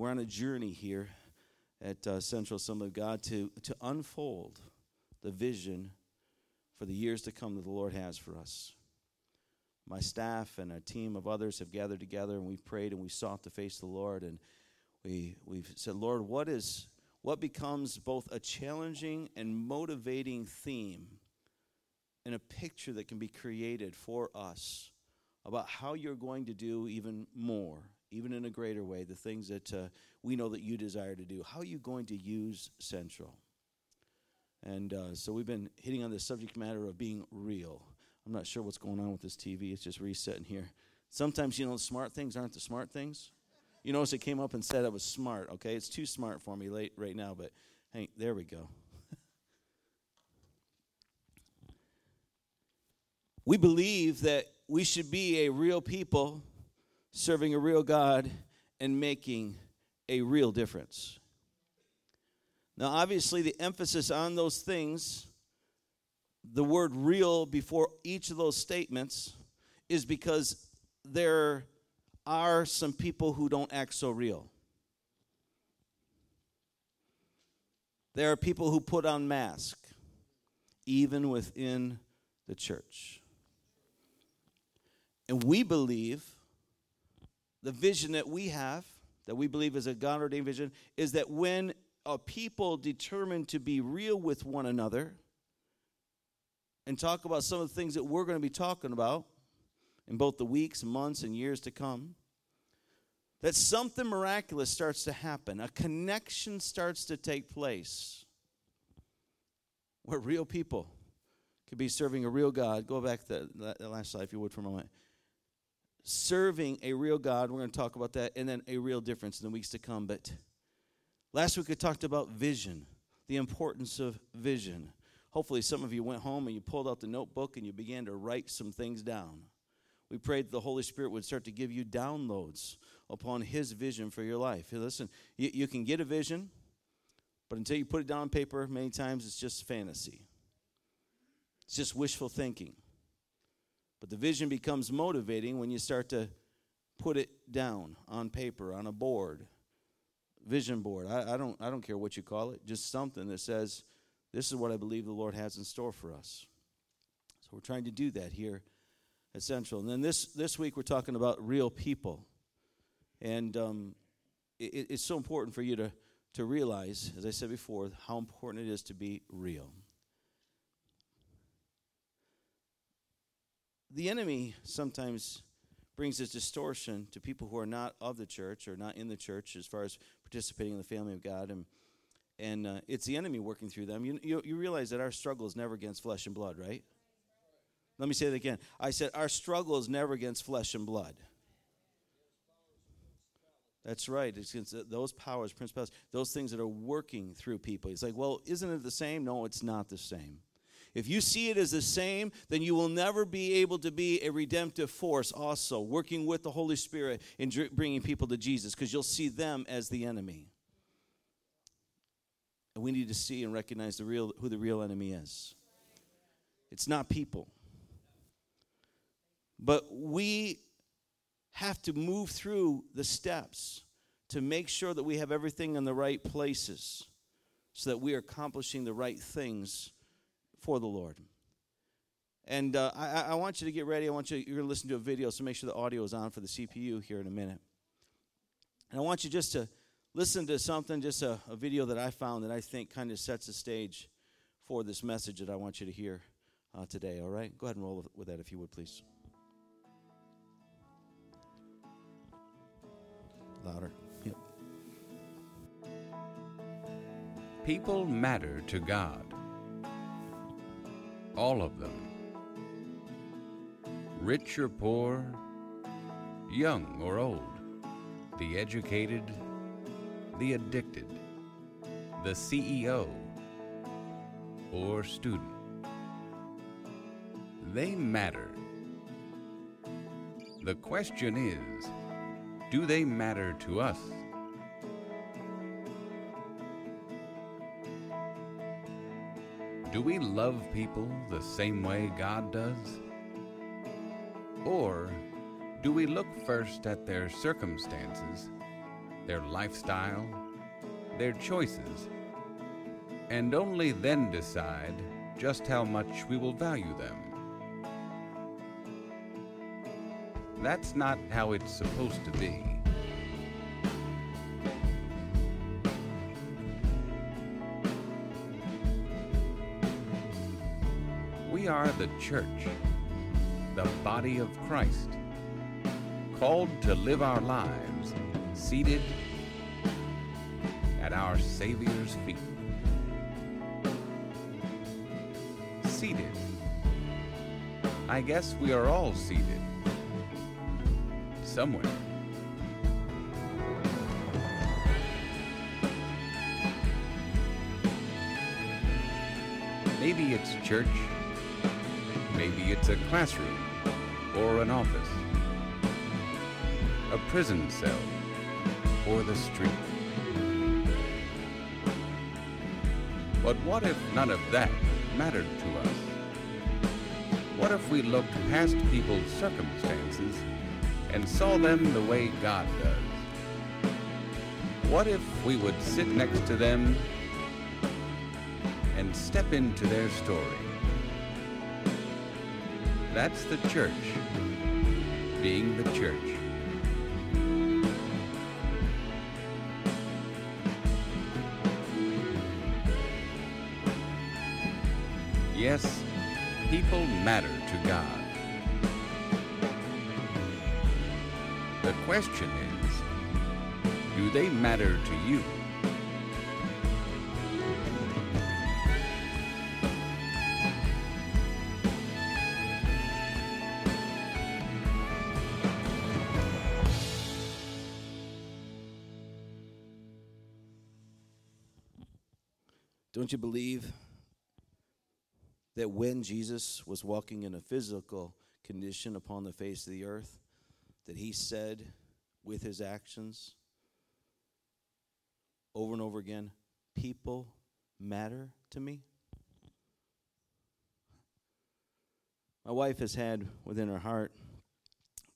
we're on a journey here at uh, Central Assembly of God to, to unfold the vision for the years to come that the Lord has for us. My staff and a team of others have gathered together and we've prayed and we sought the face of the Lord and we, we've said, Lord, what is what becomes both a challenging and motivating theme and a picture that can be created for us about how you're going to do even more, even in a greater way, the things that uh, we know that you desire to do. How are you going to use Central? And uh, so we've been hitting on the subject matter of being real. I'm not sure what's going on with this TV. It's just resetting here. Sometimes, you know, smart things aren't the smart things. You notice it came up and said it was smart, okay? It's too smart for me late right now, but hey, there we go. we believe that we should be a real people serving a real God and making a real difference. Now, obviously, the emphasis on those things, the word real before each of those statements, is because there are some people who don't act so real. There are people who put on masks, even within the church. And we believe the vision that we have, that we believe is a God ordained vision, is that when a people determine to be real with one another and talk about some of the things that we're going to be talking about in both the weeks, months, and years to come, that something miraculous starts to happen. A connection starts to take place where real people could be serving a real God. Go back to that last slide, if you would, for a moment. Serving a real God, we're going to talk about that, and then a real difference in the weeks to come. But Last week we talked about vision, the importance of vision. Hopefully, some of you went home and you pulled out the notebook and you began to write some things down. We prayed that the Holy Spirit would start to give you downloads upon His vision for your life. Hey, listen, you, you can get a vision, but until you put it down on paper, many times it's just fantasy, it's just wishful thinking. But the vision becomes motivating when you start to put it down on paper, on a board vision board. I, I, don't I don't care what you call it, just something that says, this is what I believe the Lord has in store for us. So we're trying to do that here at Central. And then this this week we're talking about real people, and um, it, it's so important for you to to realize, as I said before, how important it is to be real. The enemy sometimes brings this distortion to people who are not of the church or not in the church as far as participating in the family of God. And, and uh, it's the enemy working through them. You, you, you realize that our struggle is never against flesh and blood, right? Let me say that again. I said, our struggle is never against flesh and blood. That's right. It's against those powers, principalities, those things that are working through people. He's like, well, isn't it the same? No, it's not the same. If you see it as the same, then you will never be able to be a redemptive force also, working with the Holy Spirit in bringing people to Jesus, because you'll see them as the enemy. And we need to see and recognize the real, who the real enemy is. It's not people. But we have to move through the steps to make sure that we have everything in the right places so that we are accomplishing the right things for the Lord. And uh, I, I, want you to get ready. I want you, you're going to listen to a video, so make sure the audio is on for the CPU here in a minute. And I want you just to listen to something, just a, a video that I found that I think kind of sets the stage for this message that I want you to hear uh, today, all right? Go ahead and roll with, that if you would, please. Louder. Yep. People matter to God all of them. Rich or poor, young or old, the educated, the addicted, the CEO, or student. They matter. The question is, do they matter to us? Do we love people the same way God does? Or do we look first at their circumstances, their lifestyle, their choices, and only then decide just how much we will value them. That's not how it's supposed to be. Are the church, the body of Christ, called to live our lives seated at our Savior's feet. Seated. I guess we are all seated. Somewhere. Maybe it's church. Maybe it's a classroom or an office, a prison cell or the street. But what if none of that mattered to us? What if we looked past people's circumstances and saw them the way God does? What if we would sit next to them and step into their story? That's the church being the church. Yes, people matter to God. The question is, do they matter to you? That when Jesus was walking in a physical condition upon the face of the earth, that he said with his actions over and over again, People matter to me? My wife has had within her heart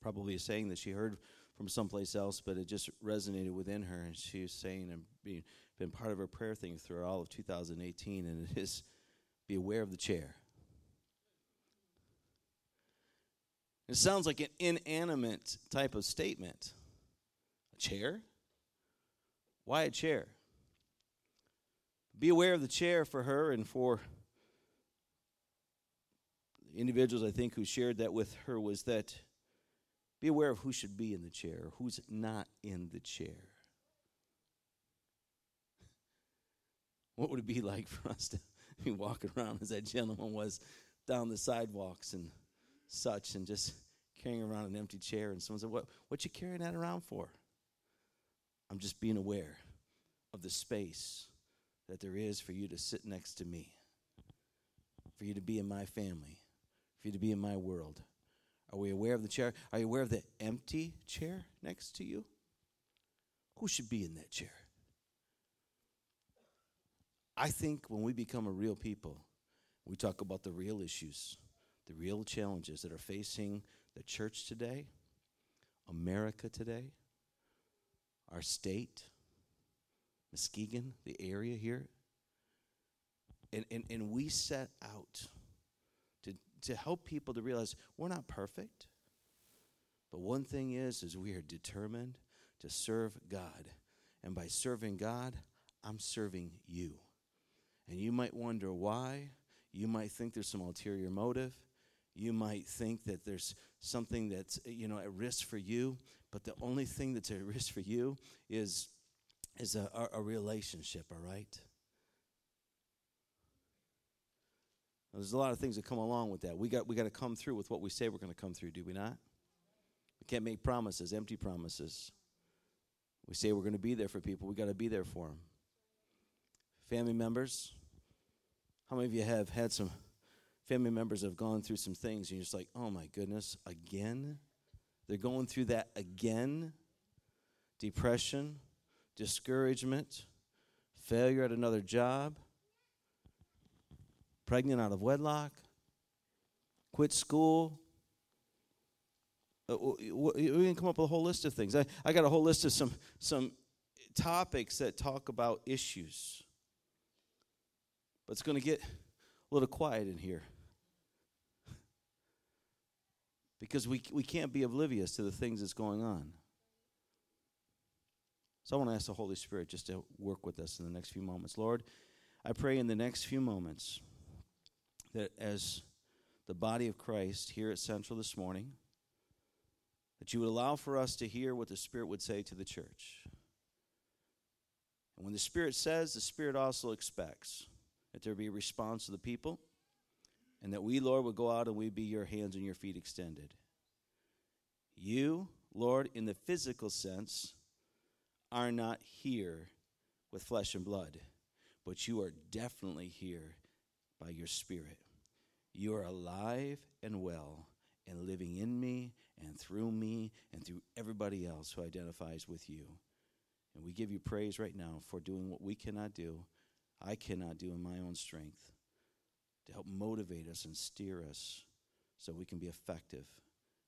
probably a saying that she heard from someplace else, but it just resonated within her, and she was saying and being been part of her prayer thing through all of 2018, and it is be aware of the chair. It sounds like an inanimate type of statement. A chair? Why a chair? Be aware of the chair for her and for individuals I think who shared that with her was that be aware of who should be in the chair, who's not in the chair. What would it be like for us to walking around as that gentleman was down the sidewalks and such and just carrying around an empty chair and someone said, What what you carrying that around for? I'm just being aware of the space that there is for you to sit next to me, for you to be in my family, for you to be in my world. Are we aware of the chair? Are you aware of the empty chair next to you? Who should be in that chair? I think when we become a real people, we talk about the real issues, the real challenges that are facing the church today, America today, our state, Muskegon, the area here. And, and, and we set out to, to help people to realize we're not perfect. But one thing is, is we are determined to serve God. And by serving God, I'm serving you. And you might wonder why. You might think there's some ulterior motive. You might think that there's something that's you know at risk for you. But the only thing that's at risk for you is is a, a, a relationship. All right. There's a lot of things that come along with that. We got we got to come through with what we say we're going to come through. Do we not? We can't make promises, empty promises. We say we're going to be there for people. We got to be there for them family members? How many of you have had some family members have gone through some things and you're just like, oh my goodness, again? They're going through that again? Depression, discouragement, failure at another job, pregnant out of wedlock, quit school. Uh, we can come up with a whole list of things. I, I got a whole list of some, some topics that talk about issues. But it's going to get a little quiet in here. Because we, we can't be oblivious to the things that's going on. So I want to ask the Holy Spirit just to work with us in the next few moments. Lord, I pray in the next few moments that as the body of Christ here at Central this morning, that you would allow for us to hear what the Spirit would say to the church. And when the Spirit says, the Spirit also expects that there be a response to the people, and that we, Lord, would go out and we be your hands and your feet extended. You, Lord, in the physical sense, are not here with flesh and blood, but you are definitely here by your Spirit. You are alive and well and living in me and through me and through everybody else who identifies with you. And we give you praise right now for doing what we cannot do, I cannot do in my own strength, to help motivate us and steer us so we can be effective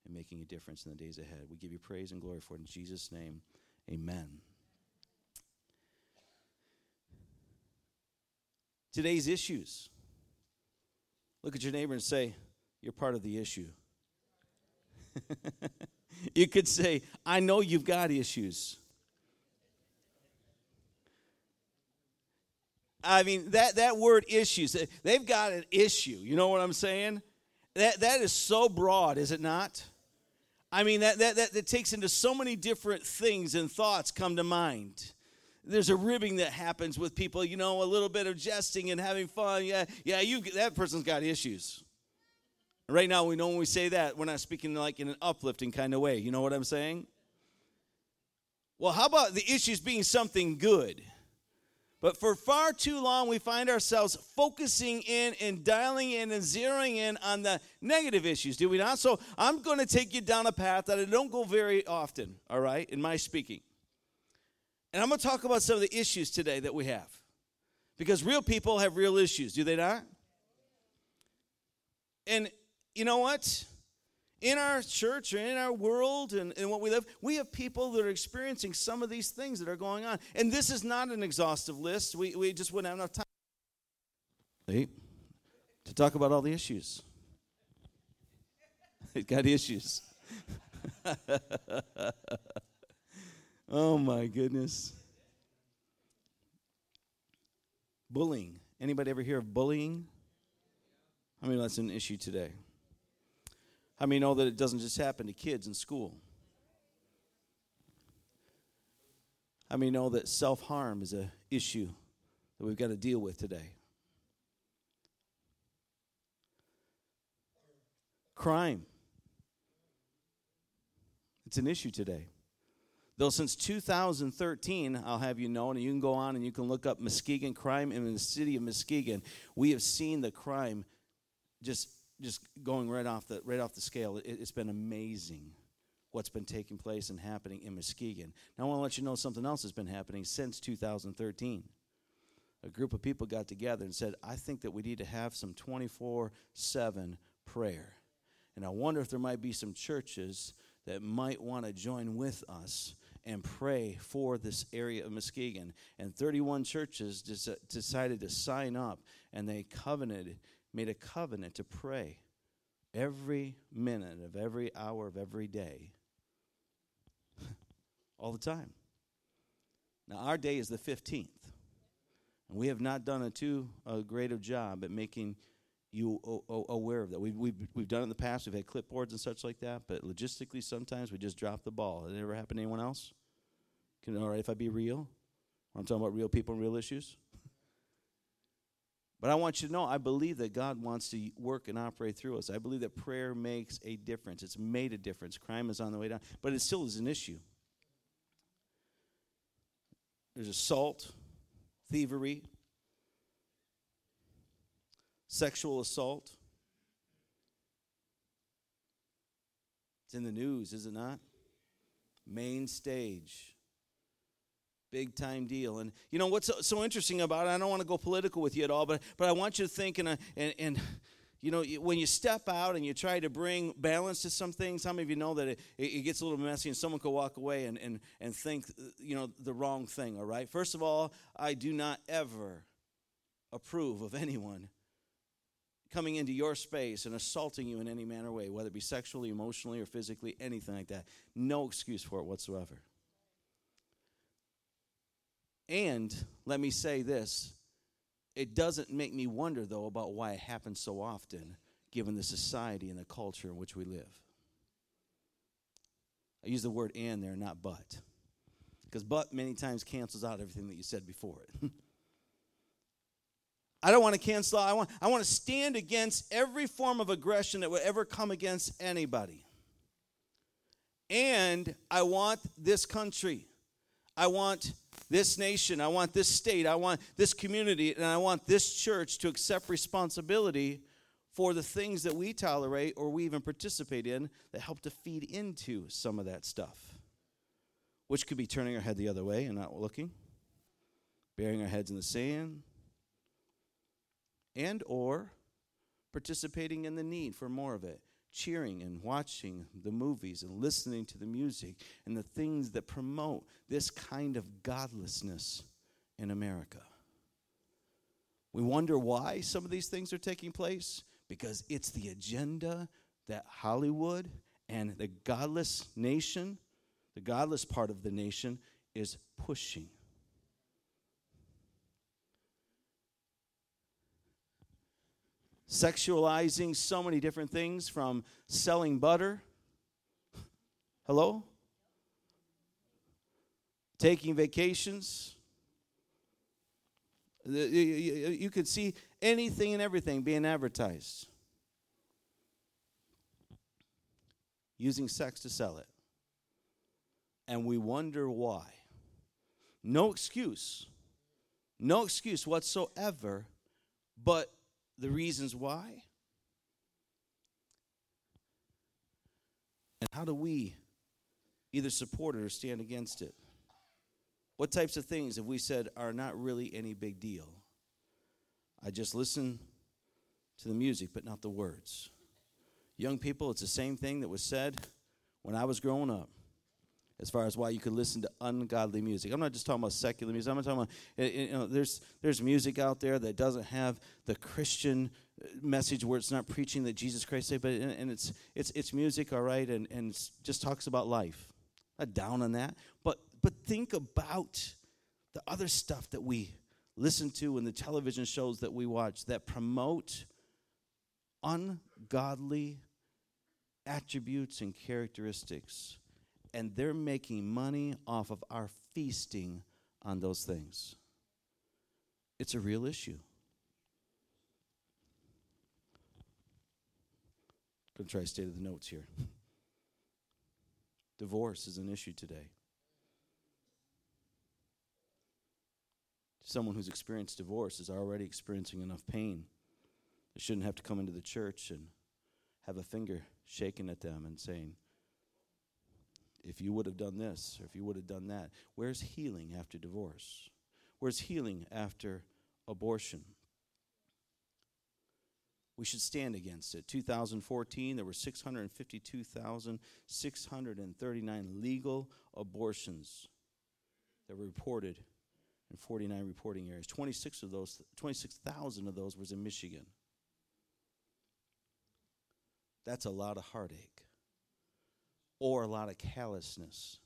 in making a difference in the days ahead. We give you praise and glory for it in Jesus' name. Amen. Today's issues. Look at your neighbor and say, You're part of the issue. you could say, I know you've got issues. I mean, that, that word issues, they've got an issue. You know what I'm saying? That, that is so broad, is it not? I mean, that, that, that, that takes into so many different things and thoughts come to mind. There's a ribbing that happens with people, you know, a little bit of jesting and having fun. Yeah, yeah, you that person's got issues. Right now, we know when we say that, we're not speaking like in an uplifting kind of way. You know what I'm saying? Well, how about the issues being something good? But for far too long, we find ourselves focusing in and dialing in and zeroing in on the negative issues, do we not? So I'm going to take you down a path that I don't go very often, all right, in my speaking. And I'm going to talk about some of the issues today that we have. Because real people have real issues, do they not? And you know what? In our church or in our world and, and what we live, we have people that are experiencing some of these things that are going on. And this is not an exhaustive list. We, we just wouldn't have enough time to talk about all the issues. it got issues. oh my goodness. Bullying. Anybody ever hear of bullying? I mean, that's an issue today. How many know that it doesn't just happen to kids in school? How many know that self harm is an issue that we've got to deal with today? Crime. It's an issue today. Though since 2013, I'll have you know, and you can go on and you can look up Muskegon crime in the city of Muskegon, we have seen the crime just just going right off the right off the scale. It, has been amazing what's been taking place and happening in Muskegon. Now I want to let you know something else has been happening since 2013. A group of people got together and said, "I think that we need to have some 24/7 prayer." And I wonder if there might be some churches that might want to join with us and pray for this area of Muskegon. And 31 churches decided to sign up and they covenanted made a covenant to pray every minute of every hour of every day, all the time. Now, our day is the 15th, and we have not done a too uh, great of job at making you o- o- aware of that. We've, we've, we've done it in the past, we've had clipboards and such like that, but logistically, sometimes we just drop the ball. Has it ever happened to anyone else? Can, all right, if I be real? I'm talking about real people and real issues. But I want you to know, I believe that God wants to work and operate through us. I believe that prayer makes a difference. It's made a difference. Crime is on the way down, but it still is an issue. There's assault, thievery, sexual assault. It's in the news, is it not? Main stage big time deal. And you know what's so, interesting about it? I don't want to go political with you at all, but but I want you to think and and, and you know, when you step out and you try to bring balance to some things, how many of you know that it, it gets a little messy and someone could walk away and, and, and think, you know, the wrong thing, all right? First of all, I do not ever approve of anyone coming into your space and assaulting you in any manner way, whether it be sexually, emotionally, or physically, anything like that. No excuse for it whatsoever. And let me say this it doesn't make me wonder, though, about why it happens so often, given the society and the culture in which we live. I use the word and there, not but. Because but many times cancels out everything that you said before it. I don't want to cancel I want, I want to stand against every form of aggression that would ever come against anybody. And I want this country, I want this nation, I want this state, I want this community, and I want this church to accept responsibility for the things that we tolerate or we even participate in that help to feed into some of that stuff. Which could be turning our head the other way and not looking, burying our heads in the sand, and or participating in the need for more of it cheering and watching the movies and listening to the music and the things that promote this kind of godlessness in America. We wonder why some of these things are taking place because it's the agenda that Hollywood and the godless nation, the godless part of the nation, is pushing. Sexualizing so many different things from selling butter. Hello? Taking vacations. You could see anything and everything being advertised. Using sex to sell it. And we wonder why. No excuse. No excuse whatsoever, but the reasons why? And how do we either support it or stand against it? What types of things have we said are not really any big deal? I just listen to the music, but not the words. Young people, it's the same thing that was said when I was growing up as far as why you could listen to ungodly music. I'm not just talking about secular music. I'm not talking about you know there's there's music out there that doesn't have the Christian uh, message where it's not preaching that Jesus Christ saved, but and it's it's it's music, all right, and and just talks about life. Not down on that, but but think about the other stuff that we listen to and the television shows that we watch that promote ungodly attributes and characteristics and they're making money off of our feasting on those things. It's a real issue. I'm going to try to stay to the notes here. Divorce is an issue today. Someone who's experienced divorce is already experiencing enough pain. They shouldn't have to come into the church and have a finger shaken at them and saying, if you would have done this or if you would have done that. Where's healing after divorce? Where's healing after abortion? We should stand against it. 2014, there were 652,639 legal abortions that were reported in 49 reporting areas. 26 of those, 26,000 of those was in Michigan. That's a lot of heartache or a lot of callousness.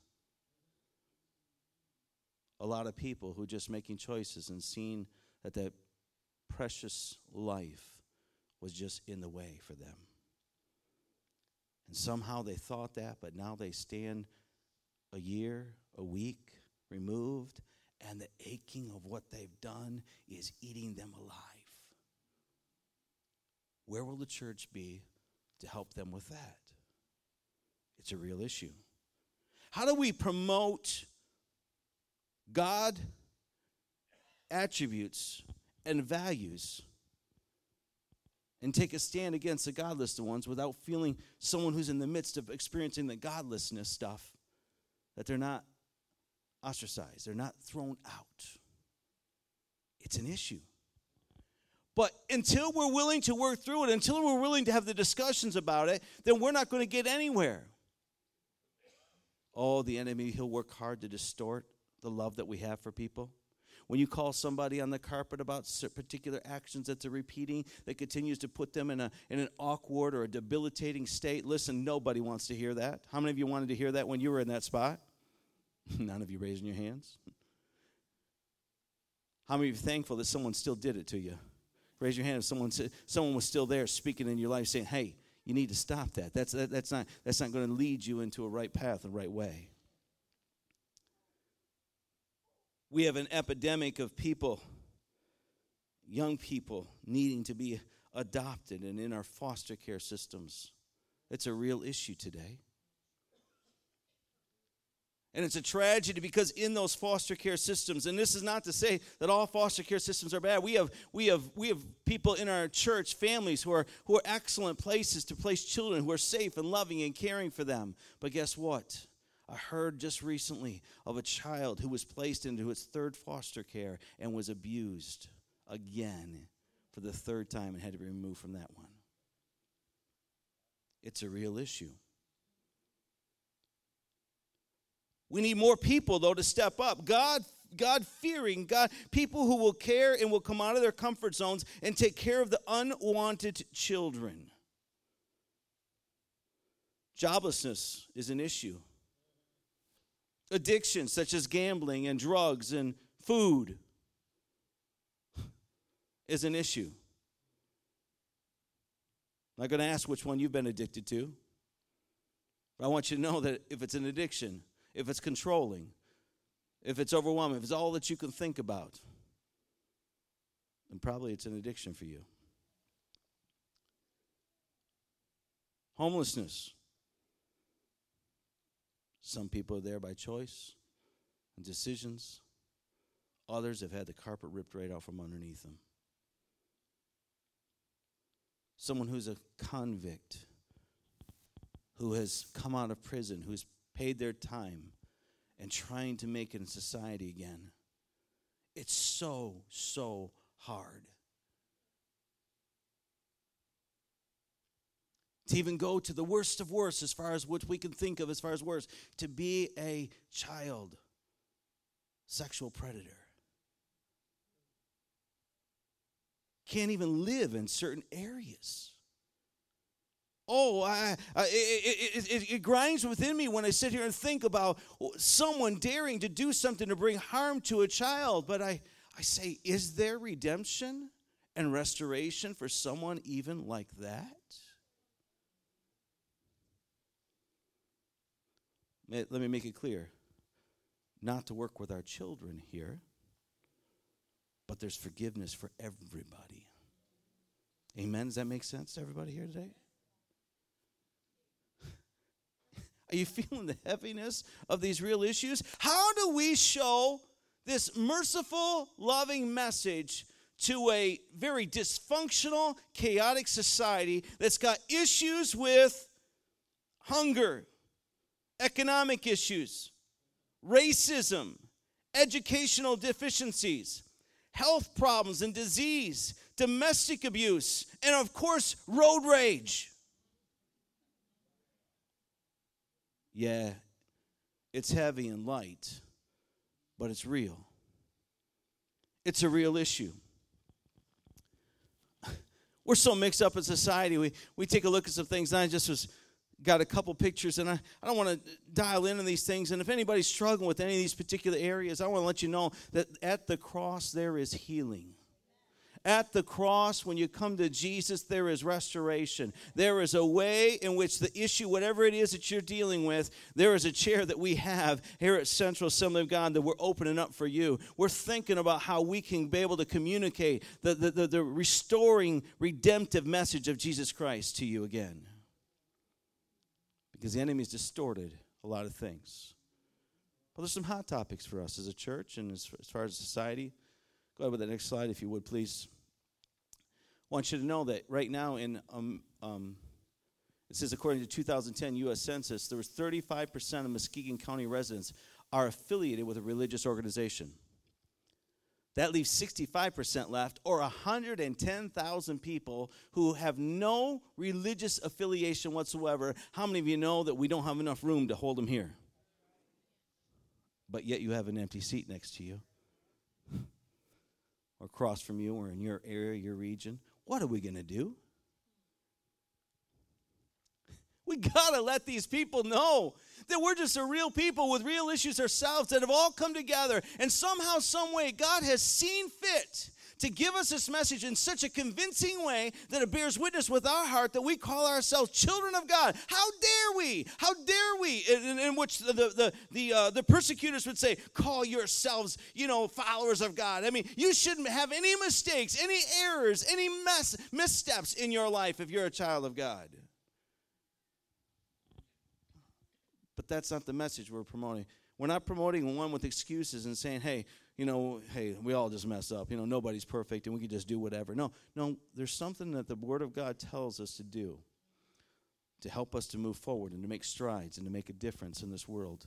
A lot of people who are just making choices and seeing that that precious life was just in the way for them. And somehow they thought that, but now they stand a year, a week removed, and the aching of what they've done is eating them alive. Where will the church be to help them with that? It's a real issue. How do we promote God attributes and values and take a stand against the godless ones without feeling someone who's in the midst of experiencing the godlessness stuff that they're not ostracized, they're not thrown out? It's an issue. But until we're willing to work through it, until we're willing to have the discussions about it, then we're not going to get anywhere. Oh, the enemy, he'll work hard to distort the love that we have for people. When you call somebody on the carpet about particular actions that they're repeating that continues to put them in, a, in an awkward or a debilitating state, listen, nobody wants to hear that. How many of you wanted to hear that when you were in that spot? None of you raising your hands. How many of you thankful that someone still did it to you? Raise your hand if someone, someone was still there speaking in your life saying, hey, you need to stop that. That's, that, that's not, that's not going to lead you into a right path, a right way. We have an epidemic of people, young people, needing to be adopted and in our foster care systems. It's a real issue today. And it's a tragedy because in those foster care systems, and this is not to say that all foster care systems are bad. We have, we have, we have people in our church, families who are, who are excellent places to place children who are safe and loving and caring for them. But guess what? I heard just recently of a child who was placed into its third foster care and was abused again for the third time and had to be removed from that one. It's a real issue. We need more people, though, to step up. God God fearing, God, people who will care and will come out of their comfort zones and take care of the unwanted children. Joblessness is an issue. Addictions such as gambling and drugs and food is an issue. I'm not going to ask which one you've been addicted to, but I want you to know that if it's an addiction, if it's controlling, if it's overwhelming, if it's all that you can think about, then probably it's an addiction for you. Homelessness. Some people are there by choice and decisions. Others have had the carpet ripped right out from underneath them. Someone who's a convict, who has come out of prison, who's paid their time and trying to make it in society again. It's so, so hard. To even go to the worst of worst, as far as what we can think of as far as worst, to be a child sexual predator. Can't even live in certain areas. Oh, I, I, it, it, it, grinds within me when I sit here and think about someone daring to do something to bring harm to a child. But I, I say, is there redemption and restoration for someone even like that? Let me make it clear not to work with our children here, but there's forgiveness for everybody. Amen? Does that make sense to everybody here today? Are you feeling the heaviness of these real issues? How do we show this merciful, loving message to a very dysfunctional, chaotic society that's got issues with hunger, economic issues, racism, educational deficiencies, health problems and disease, domestic abuse, and of course, road rage? Yeah, it's heavy and light, but it's real. It's a real issue. We're so mixed up in society. We, we take a look at some things, and I just was got a couple pictures, and I, I don't want to dial in on these things. And if anybody's struggling with any of these particular areas, I want to let you know that at the cross there is healing. At the cross, when you come to Jesus, there is restoration. There is a way in which the issue, whatever it is that you're dealing with, there is a chair that we have here at Central Assembly of God that we're opening up for you. We're thinking about how we can be able to communicate the, the, the, the restoring, redemptive message of Jesus Christ to you again. Because the enemy's distorted a lot of things. Well, there's some hot topics for us as a church and as, far as society. Go ahead with the next slide, if you would, please. Want you to know that right now in um, um, it says according to 2010 U.S. Census, there was 35% of Muskegon County residents are affiliated with a religious organization. That leaves 65% left, or 110,000 people who have no religious affiliation whatsoever. How many of you know that we don't have enough room to hold them here? But yet you have an empty seat next to you, or across from you, or in your area, your region. What are we going to do? We got to let these people know that we're just a real people with real issues ourselves that have all come together. And somehow, some way, God has seen fit to give us this message in such a convincing way that it bears witness with our heart that we call ourselves children of God. How dare we? How dare we? In, in which the the the, uh, the persecutors would say, "Call yourselves, you know, followers of God." I mean, you shouldn't have any mistakes, any errors, any mess missteps in your life if you're a child of God. But that's not the message we're promoting. We're not promoting one with excuses and saying, hey, you know, hey, we all just mess up. You know, nobody's perfect and we can just do whatever. No, no, there's something that the Word of God tells us to do to help us to move forward and to make strides and to make a difference in this world.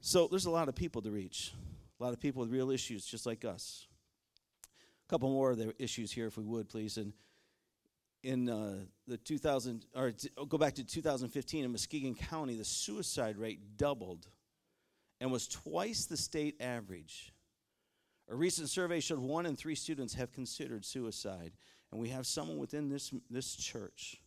So there's a lot of people to reach, a lot of people with real issues just like us. A couple more of the issues here, if we would, please. And in uh, the 2000 or go back to 2015 in Muskegon County, the suicide rate doubled and was twice the state average. A recent survey showed one in three students have considered suicide, and we have someone within this this church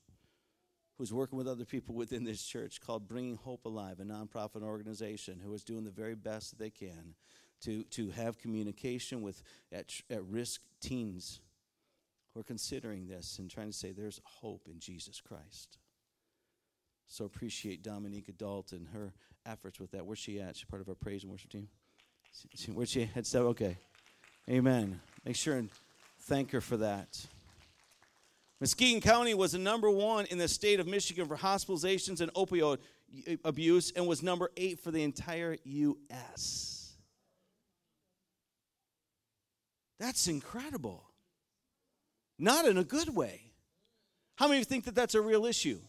who's working with other people within this church called Bringing Hope Alive, a nonprofit organization who is doing the very best that they can to to have communication with at, at risk teens who are considering this and trying to say there's hope in Jesus Christ. So appreciate Dominique Adult and her efforts with that. Where's she at? She's part of our praise and worship team. Where's she at? Okay. Amen. Make sure and thank her for that. Muskegon County was the number one in the state of Michigan for hospitalizations and opioid abuse and was number eight for the entire U.S. That's incredible. Not in a good way. How many of you think that that's a real issue?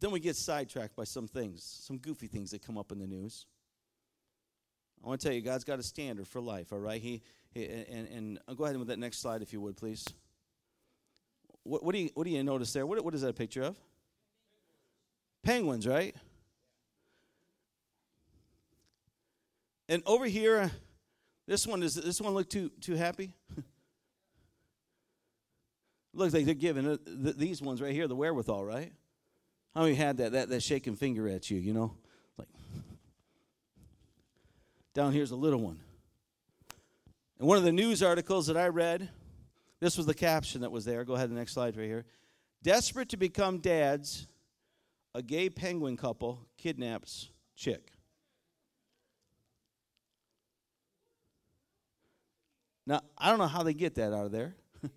But then we get sidetracked by some things, some goofy things that come up in the news. I want to tell you, God's got a standard for life, all right? He, he and, and I'll go ahead with that next slide, if you would, please. What, what, do, you, what do you notice there? What, what is that a picture of? Penguins, right? And over here, this one does this one look too too happy? Looks like they're giving uh, these ones right here the wherewithal, right? How many had that, that that shaking finger at you? You know, like down here's a little one. And one of the news articles that I read, this was the caption that was there. Go ahead, the next slide right here. Desperate to become dads, a gay penguin couple kidnaps chick. Now, I don't know how they get that out of there.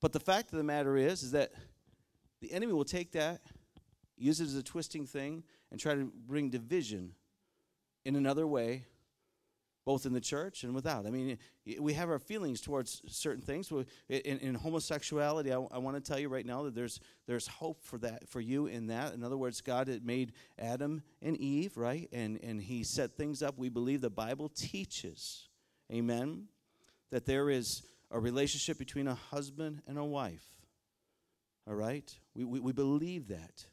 but the fact of the matter is is that the enemy will take that, use it as a twisting thing and try to bring division in another way both in the church and without. I mean, we have our feelings towards certain things. In, in homosexuality, I, want to tell you right now that there's there's hope for that for you in that. In other words, God had made Adam and Eve, right, and and He set things up. We believe the Bible teaches, Amen, that there is a relationship between a husband and a wife. All right, we we, we believe that,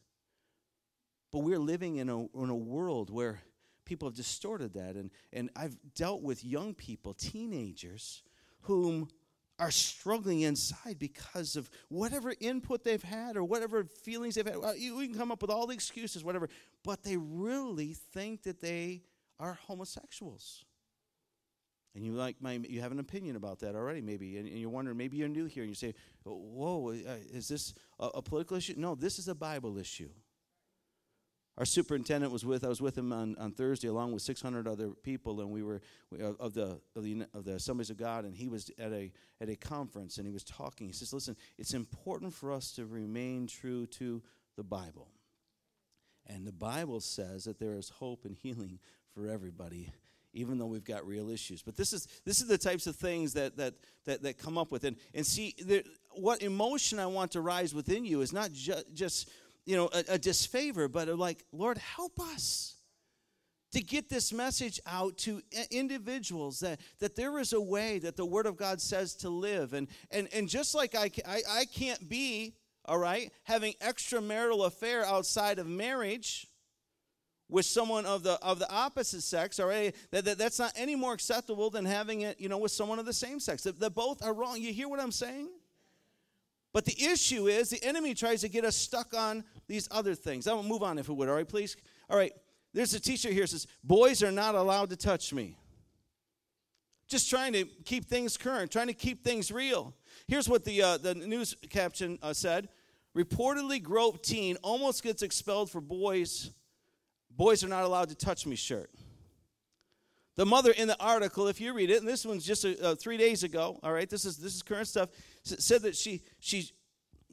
but we're living in a in a world where people have distorted that. And, and I've dealt with young people, teenagers, whom are struggling inside because of whatever input they've had or whatever feelings they've had. You, we can come up with all the excuses, whatever, but they really think that they are homosexuals. And you like my, you have an opinion about that already, maybe, and, and you're wondering, maybe you're new here, and you say, "Whoa, uh, is this a, a political issue?" No, this is a Bible issue. Our superintendent was with. I was with him on, on Thursday, along with 600 other people, and we were we, uh, of the of the of the Assemblies of God. And he was at a at a conference, and he was talking. He says, "Listen, it's important for us to remain true to the Bible, and the Bible says that there is hope and healing for everybody." Even though we've got real issues, but this is this is the types of things that that that, that come up with, and and see there, what emotion I want to rise within you is not ju- just you know, a, a disfavor, but like, Lord, help us to get this message out to individuals that, that there is a way that the Word of God says to live. And, and, and just like I, I, I can't be, all right, having extramarital affair outside of marriage with someone of the of the opposite sex all right that, that, that's not any more acceptable than having it you know with someone of the same sex. That, that both are wrong. You hear what i'm saying but the issue is the enemy tries to get us stuck on these other things. I will move on if it would, all right, please? All right, there's a teacher here says, Boys are not allowed to touch me. Just trying to keep things current, trying to keep things real. Here's what the, uh, the news caption uh, said Reportedly groped teen almost gets expelled for boys. Boys are not allowed to touch me shirt. The mother in the article, if you read it, and this one's just uh, three days ago, all right, this is, this is current stuff, said that she, she,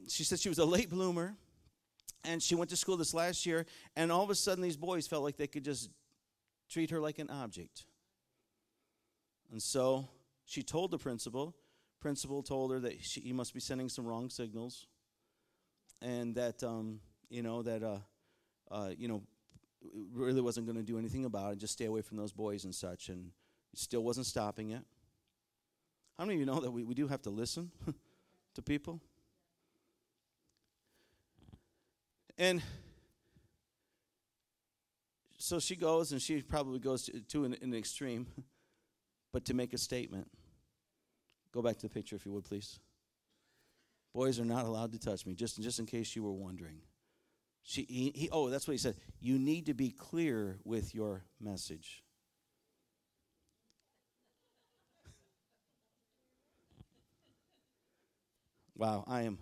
she said she was a late bloomer and she went to school this last year, and all of a sudden these boys felt like they could just treat her like an object. And so she told the principal. Principal told her that she, he must be sending some wrong signals, and that um, you know that uh, uh, you know really wasn't going to do anything about it, just stay away from those boys and such, and still wasn't stopping it. How many of you know that we, we do have to listen to people? And so she goes, and she probably goes to, to an, an extreme, but to make a statement. Go back to the picture, if you would, please. Boys are not allowed to touch me, just, just in case you were wondering. She, he, he, oh, that's what he said. You need to be clear with your message. Wow, I am.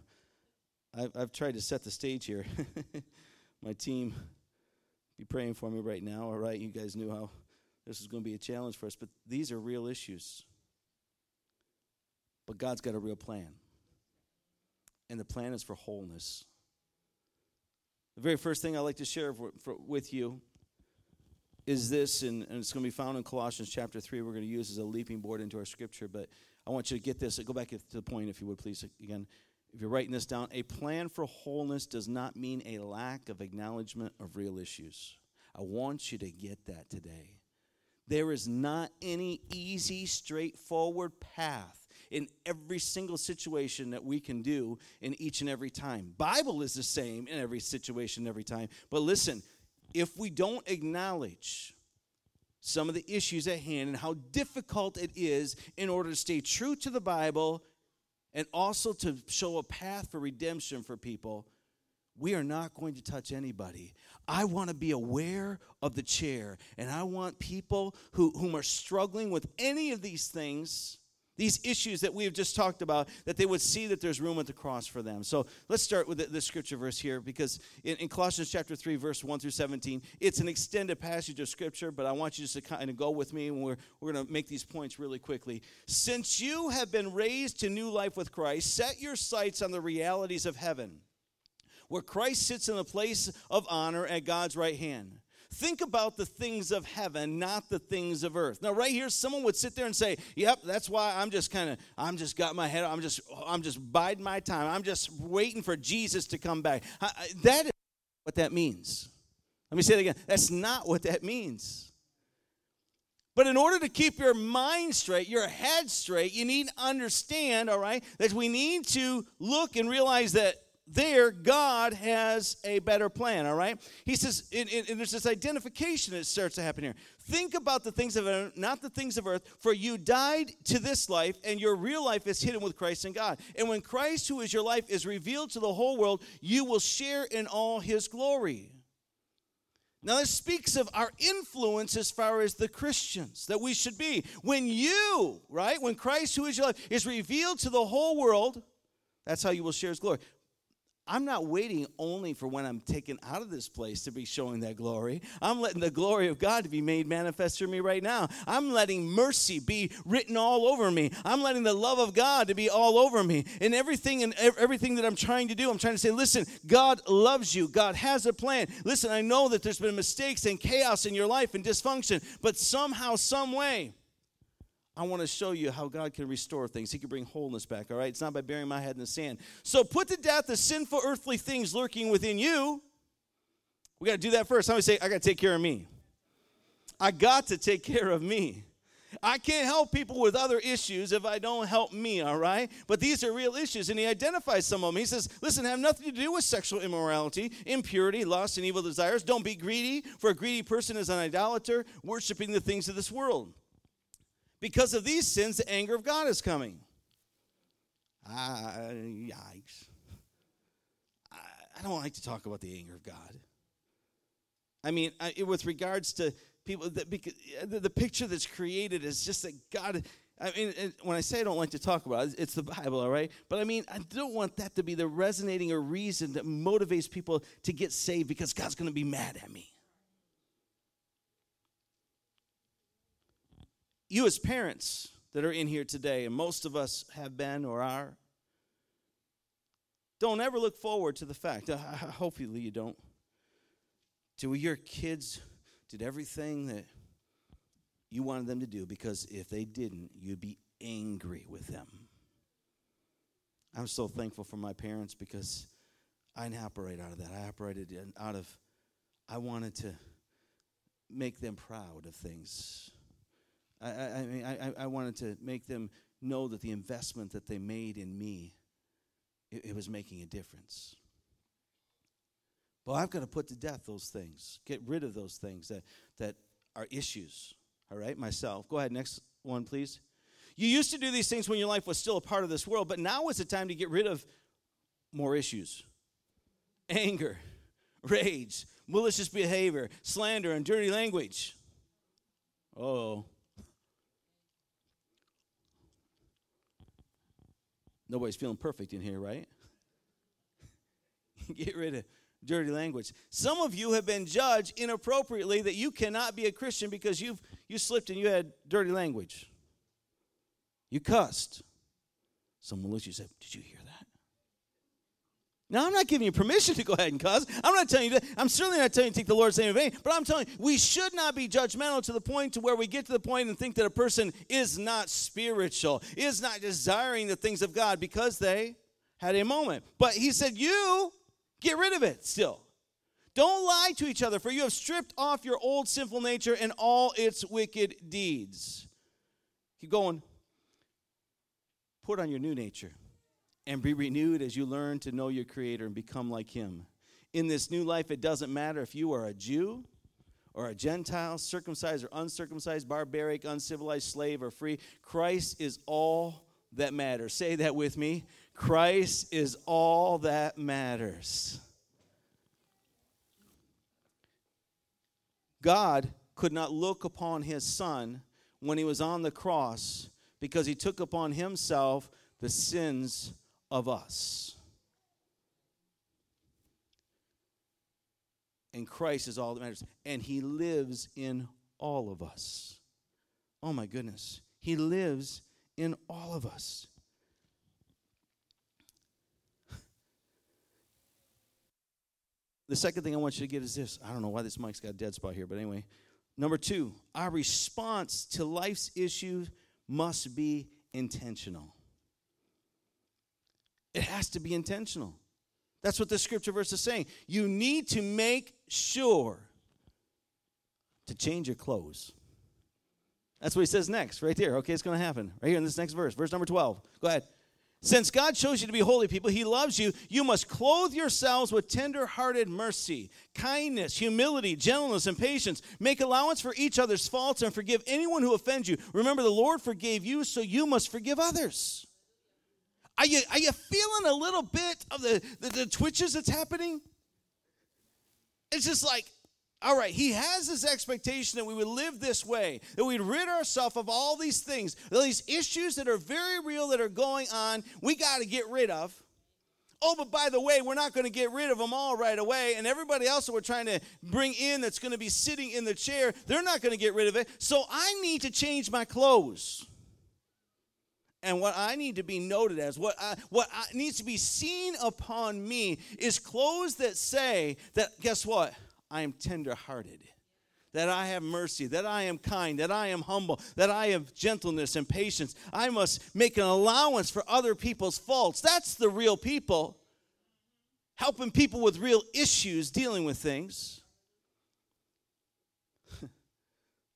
I've, I've tried to set the stage here. My team, be praying for me right now. All right, you guys knew how this is going to be a challenge for us, but these are real issues. But God's got a real plan, and the plan is for wholeness. The very first thing I'd like to share for, for, with you is this, and, and it's going to be found in Colossians chapter 3. We're going to use as a leaping board into our scripture, but I want you to get this. Go back to the point, if you would, please, again. If you're writing this down, a plan for wholeness does not mean a lack of acknowledgement of real issues. I want you to get that today. There is not any easy, straightforward path in every single situation that we can do in each and every time. Bible is the same in every situation every time. But listen, if we don't acknowledge some of the issues at hand and how difficult it is in order to stay true to the Bible and also to show a path for redemption for people, we are not going to touch anybody. I want to be aware of the chair, and I want people who, whom are struggling with any of these things these issues that we have just talked about, that they would see that there's room at the cross for them. So let's start with the scripture verse here because in, in, Colossians chapter 3, verse 1 through 17, it's an extended passage of scripture, but I want you just to kind of go with me and we're, we're going to make these points really quickly. Since you have been raised to new life with Christ, set your sights on the realities of heaven, where Christ sits in the place of honor at God's right hand. Think about the things of heaven, not the things of earth. Now, right here, someone would sit there and say, "Yep, that's why I'm just kind of, I'm just got my head, I'm just, I'm just biding my time. I'm just waiting for Jesus to come back." That is what that means. Let me say it again. That's not what that means. But in order to keep your mind straight, your head straight, you need to understand, all right, that we need to look and realize that there God has a better plan, all right? He says, and, and, there's this identification that starts to happen here. Think about the things of earth, not the things of earth, for you died to this life, and your real life is hidden with Christ in God. And when Christ, who is your life, is revealed to the whole world, you will share in all his glory. Now, this speaks of our influence as far as the Christians that we should be. When you, right, when Christ, who is your life, is revealed to the whole world, that's how you will share his glory. I'm not waiting only for when I'm taken out of this place to be showing that glory. I'm letting the glory of God to be made manifest through me right now. I'm letting mercy be written all over me. I'm letting the love of God to be all over me. And everything and everything that I'm trying to do, I'm trying to say, listen, God loves you. God has a plan. Listen, I know that there's been mistakes and chaos in your life and dysfunction, but somehow, some way, I want to show you how God can restore things. He can bring wholeness back, all right? It's not by burying my head in the sand. So put to death the sinful earthly things lurking within you. We got to do that first. Somebody say, I got to take care of me. I got to take care of me. I can't help people with other issues if I don't help me, all right? But these are real issues. And he identifies some of them. He says, listen, have nothing to do with sexual immorality, impurity, lust, and evil desires. Don't be greedy, for a greedy person is an idolater, worshiping the things of this world. Because of these sins, the anger of God is coming. Ah, yikes. I, I don't like to talk about the anger of God. I mean, I, with regards to people that because the, the picture that's created is just that God. I mean, when I say I don't like to talk about it, it's the Bible, all right? But I mean, I don't want that to be the resonating or reason that motivates people to get saved because God's going to be mad at me. You, as parents that are in here today, and most of us have been or are, don't ever look forward to the fact, hopefully you don't, to your kids did everything that you wanted them to do because if they didn't, you'd be angry with them. I'm so thankful for my parents because I didn't operate out of that. I operated out of, I wanted to make them proud of things. I, I, I I, wanted to make them know that the investment that they made in me, it, it was making a difference. Well, I've got to put to death those things, get rid of those things that, that are issues. All right, myself. Go ahead, next one, please. You used to do these things when your life was still a part of this world, but now is the time to get rid of more issues anger, rage, malicious behavior, slander, and dirty language. Oh. Nobody's feeling perfect in here, right? get rid of dirty language. Some of you have been judged inappropriately that you cannot be a Christian because you've you slipped and you had dirty language. You cussed. Someone looked at you and said, Did you hear that? Now, I'm not giving you permission to go ahead and cuss. I'm not telling you that. I'm certainly not telling you to take the Lord's name in vain, but I'm telling you, we should not be judgmental to the point to where we get to the point and think that a person is not spiritual, is not desiring the things of God because they had a moment. But he said, You Get rid of it still. Don't lie to each other, for you have stripped off your old sinful nature and all its wicked deeds. Keep going. Put on your new nature and be renewed as you learn to know your Creator and become like Him. In this new life, it doesn't matter if you are a Jew or a Gentile, circumcised or uncircumcised, barbaric, uncivilized, slave or free. Christ is all that matters. Say that with me. Christ is all that matters. God could not look upon his son when he was on the cross because he took upon himself the sins of us. And Christ is all that matters. And he lives in all of us. Oh my goodness. He lives in all of us. The second thing I want you to get is this. I don't know why this mic's got a dead spot here, but anyway. Number two, our response to life's issues must be intentional. It has to be intentional. That's what the scripture verse is saying. You need to make sure to change your clothes. That's what he says next, right there. Okay, it's going to happen right here in this next verse, verse number 12. Go ahead. Since God chose you to be holy people, He loves you, you must clothe yourselves with tender hearted mercy, kindness, humility, gentleness, and patience. Make allowance for each other's faults and forgive anyone who offends you. Remember, the Lord forgave you, so you must forgive others. Are you, are you feeling a little bit of the, the, the twitches that's happening? It's just like, all right, he has this expectation that we would live this way, that we'd rid ourselves of all these things, all these issues that are very real that are going on, we got to get rid of. Oh, but by the way, we're not going to get rid of them all right away. And everybody else that we're trying to bring in that's going to be sitting in the chair, they're not going to get rid of it. So I need to change my clothes. And what I need to be noted as, what, I, what I, needs to be seen upon me, is clothes that say that, guess what? I am tenderhearted. that I have mercy, that I am kind, that I am humble, that I have gentleness and patience. I must make an allowance for other people's faults. That's the real people. Helping people with real issues, dealing with things. the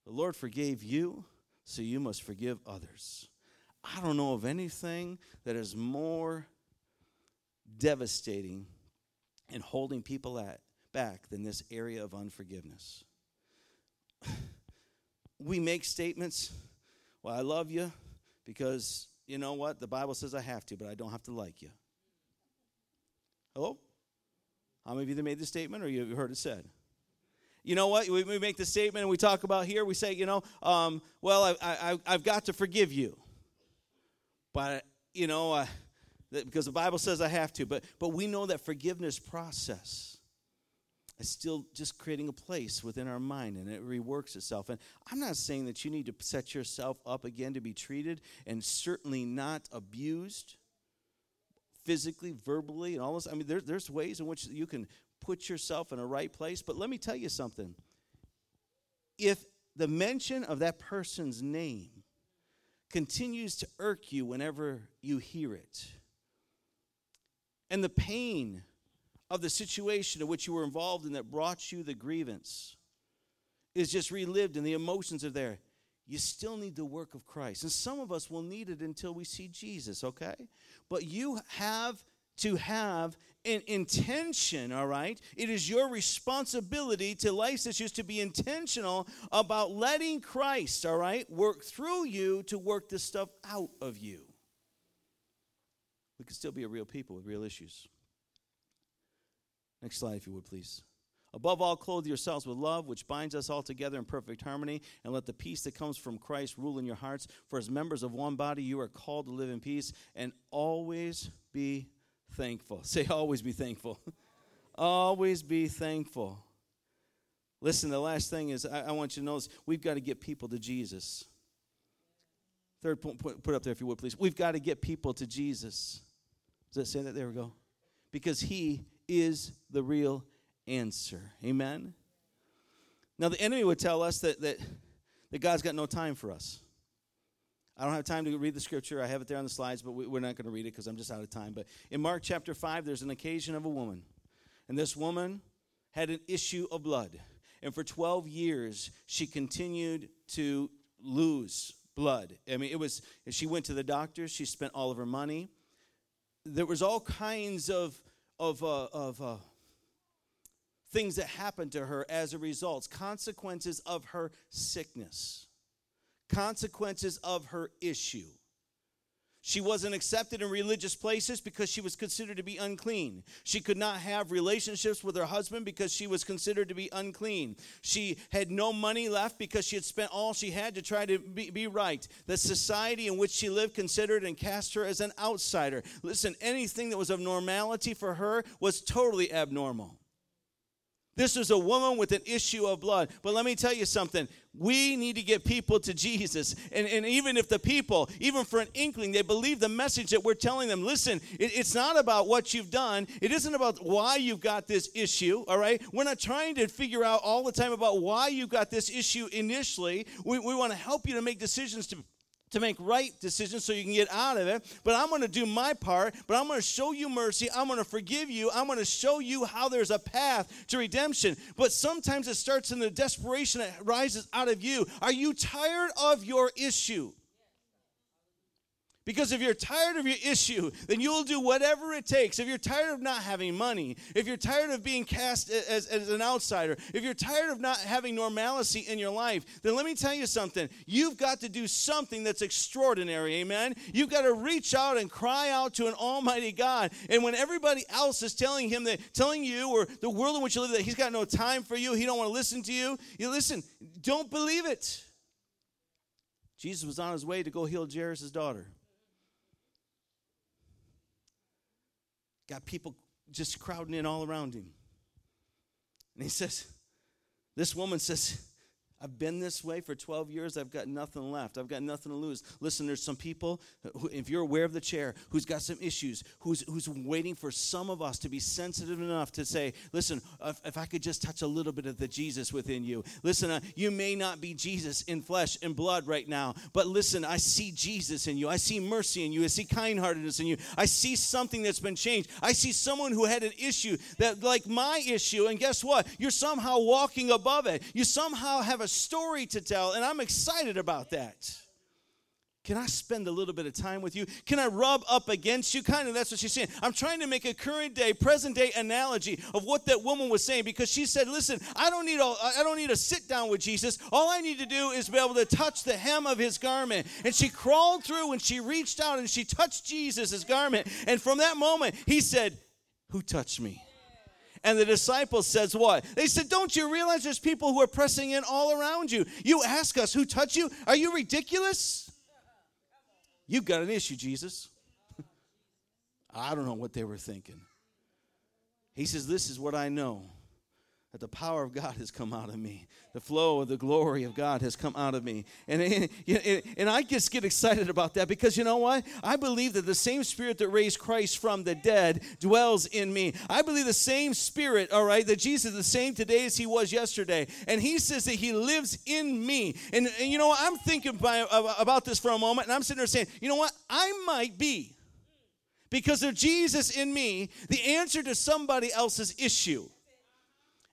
Lord forgave you, so you must forgive others. I don't know of anything that is more devastating and holding people at, back than this area of unforgiveness. we make statements, well, I love you because you know what? The Bible says I have to, but I don't have to like you. Hello? How many of you that made the statement or you heard it said? You know what? We, make the statement and we talk about here, we say, you know, um, well, I, I, I've got to forgive you. But, you know, uh, because the Bible says I have to, but, but we know that forgiveness process is still just creating a place within our mind and it reworks itself. And I'm not saying that you need to set yourself up again to be treated and certainly not abused physically, verbally, and all this. I mean, there, there's ways in which you can put yourself in a right place. But let me tell you something. If the mention of that person's name continues to irk you whenever you hear it, and the pain of the situation in which you were involved in that brought you the grievance is just relived and the emotions are there, you still need the work of Christ. And some of us will need it until we see Jesus, okay? But you have to have an intention, all right? It is your responsibility to life's issues to be intentional about letting Christ, all right, work through you to work this stuff out of you. We can still be a real people with real issues. Next slide, if you would, please. Above all, clothe yourselves with love, which binds us all together in perfect harmony, and let the peace that comes from Christ rule in your hearts. For as members of one body, you are called to live in peace and always be thankful. Say, always be thankful. always be thankful. Listen, the last thing is I, I, want you to know notice we've got to get people to Jesus. Third point, put, put up there if you would, please. We've got to get people to Jesus. Does that say that? There we go. Because he is the real answer. Amen? Now, the enemy would tell us that, that, that God's got no time for us. I don't have time to read the scripture. I have it there on the slides, but we, are not going to read it because I'm just out of time. But in Mark chapter 5, there's an occasion of a woman. And this woman had an issue of blood. And for 12 years, she continued to lose blood. I mean, it was, she went to the doctor, she spent all of her money. There was all kinds of of, uh, of uh, things that happened to her as a result, consequences of her sickness, consequences of her issue. She wasn't accepted in religious places because she was considered to be unclean. She could not have relationships with her husband because she was considered to be unclean. She had no money left because she had spent all she had to try to be, be right. The society in which she lived considered and cast her as an outsider. Listen, anything that was of normality for her was totally abnormal. This is a woman with an issue of blood. But let me tell you something. We need to get people to Jesus. And, and even if the people, even for an inkling, they believe the message that we're telling them, listen, it, it's not about what you've done. It isn't about why you've got this issue, all right? We're not trying to figure out all the time about why you've got this issue initially. We, we want to help you to make decisions to to make right decisions so you can get out of it. But I'm going to do my part, but I'm going to show you mercy. I'm going to forgive you. I'm going to show you how there's a path to redemption. But sometimes it starts in the desperation that rises out of you. Are you tired of your issue? Because if you're tired of your issue, then you'll do whatever it takes. If you're tired of not having money, if you're tired of being cast as, as an outsider, if you're tired of not having normalcy in your life, then let me tell you something. You've got to do something that's extraordinary, amen? You've got to reach out and cry out to an almighty God. And when everybody else is telling him that, telling you or the world in which you live that he's got no time for you, he don't want to listen to you, you listen, don't believe it. Jesus was on his way to go heal Jairus' daughter. Got people just crowding in all around him. And he says, This woman says, I've been this way for 12 years. I've got nothing left. I've got nothing to lose. Listen, there's some people, who, if you're aware of the chair, who's got some issues, who's, who's waiting for some of us to be sensitive enough to say, listen, if, if I could just touch a little bit of the Jesus within you. Listen, uh, you may not be Jesus in flesh and blood right now, but listen, I see Jesus in you. I see mercy in you. I see kindheartedness in you. I see something that's been changed. I see someone who had an issue that, like my issue, and guess what? You're somehow walking above it. You somehow have a story to tell, and I'm excited about that. Can I spend a little bit of time with you? Can I rub up against you? Kind of that's what she's saying. I'm trying to make a current day, present day analogy of what that woman was saying because she said, "Listen, I don't need a, I don't need to sit down with Jesus. All I need to do is be able to touch the hem of his garment." And she crawled through and she reached out and she touched Jesus' garment. And from that moment, he said, "Who touched me?" And the disciples says what? They said, "Don't you realize there's people who are pressing in all around you? You ask us who touched you? Are you ridiculous? You've got an issue, Jesus." I don't know what they were thinking. He says, "This is what I know that the power of God has come out of me. The flow of the glory of God has come out of me. And, and, and I just get excited about that because you know what? I believe that the same spirit that raised Christ from the dead dwells in me. I believe the same spirit, all right, that Jesus is the same today as he was yesterday. And he says that he lives in me. And, and you know what? I'm thinking by, uh, about this for a moment and I'm sitting there saying, you know what? I might be. Because of Jesus in me, the answer to somebody else's issue.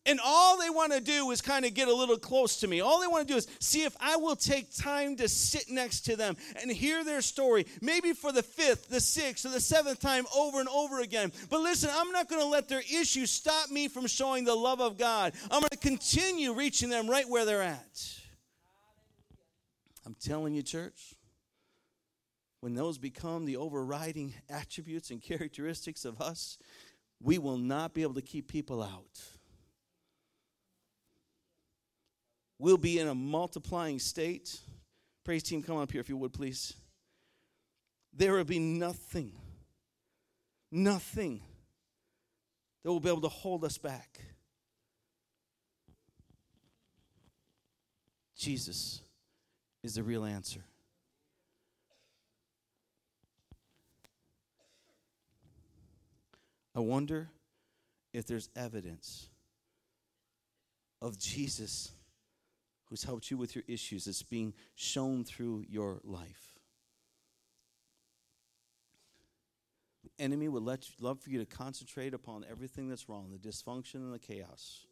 And all they want to do is kind of get a little close to me. All they want to do is see if I will take time to sit next to them and hear their story, maybe for the fifth, the sixth, or the seventh time over and over again. But listen, I'm not going to let their issues stop me from showing the love of God. I'm going to continue reaching them right where they're at. I'm telling you, church, when those become the overriding attributes and characteristics of us, we will not be able to keep people out. We'll be in a multiplying state. Praise team, come up here if you would, please. There will be nothing, nothing that will be able to hold us back. Jesus is the real answer. I wonder if there's evidence of Jesus who's helped you with your issues that's being shown through your life. The enemy would let you, love for you to concentrate upon everything that's wrong, the dysfunction and the chaos,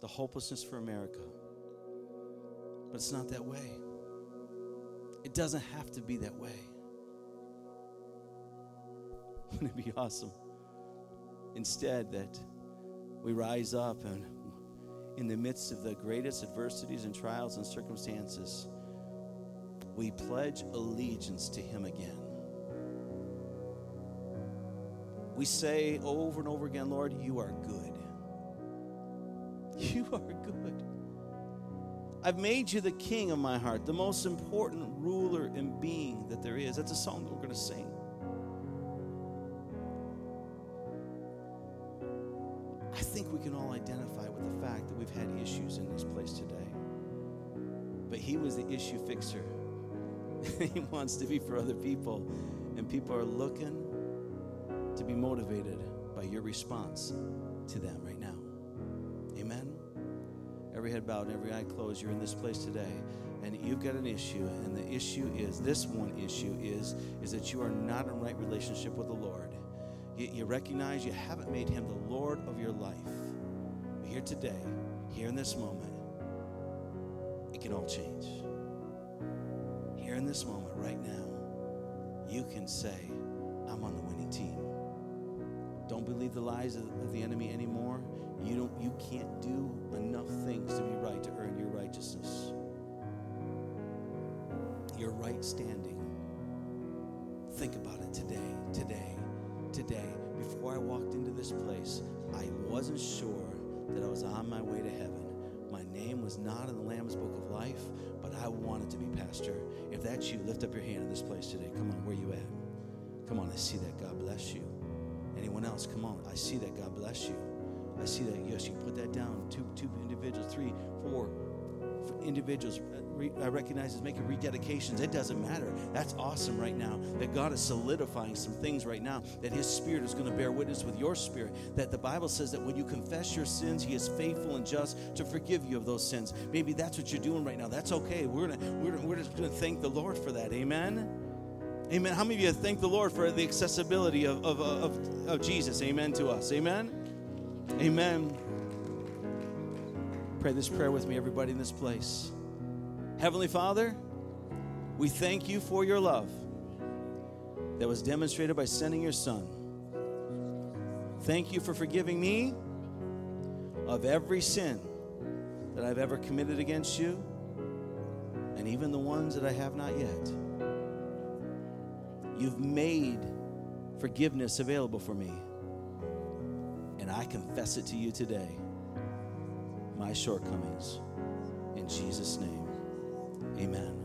the hopelessness for America. But it's not that way. It doesn't have to be that way. Wouldn't it be awesome? Instead, that we rise up and in the midst of the greatest adversities and trials and circumstances, we pledge allegiance to Him again. We say over and over again, Lord, you are good. You are good. I've made you the king of my heart, the most important ruler and being that there is. That's a song that we're going to sing. We've had issues in this place today. But He was the issue fixer. he wants to be for other people. And people are looking to be motivated by your response to them right now. Amen. Every head bowed every eye closed. You're in this place today and you've got an issue and the issue is this one issue is is that you are not in right relationship with the lord you, you recognize you haven't made him the lord of your life here today here in this moment it can all change here in this moment right now you can say i'm on the winning team don't believe the lies of, the enemy anymore you don't you can't do enough things to be right to earn your righteousness your right standing. Think about it today, today, today. Before I walked into this place, I wasn't sure that I was on my way to heaven. My name was not in the Lamb's Book of Life, but I wanted to be pastor. If that's you, lift up your hand in this place today. Come on, where you at? Come on, I see that. God bless you. Anyone else? Come on, I see that. God bless you. I see that. Yes, you put that down. Two, two individuals, three, four, individuals uh, re- I recognize is making rededications. It doesn't matter. That's awesome right now that God is solidifying some things right now, that His Spirit is going to bear witness with your spirit. That the Bible says that when you confess your sins, He is faithful and just to forgive you of those sins. Maybe that's what you're doing right now. That's okay. We're, gonna, we're, we're just going to thank the Lord for that. Amen. Amen. How many of you thank the Lord for the accessibility of, of, of, of Jesus? Amen to us. Amen. Amen. Pray this prayer with me, everybody in this place. Heavenly Father, we thank you for your love that was demonstrated by sending your Son. Thank you for forgiving me of every sin that I've ever committed against you, and even the ones that I have not yet. You've made forgiveness available for me, and I confess it to you today my shortcomings. In Jesus' name, amen.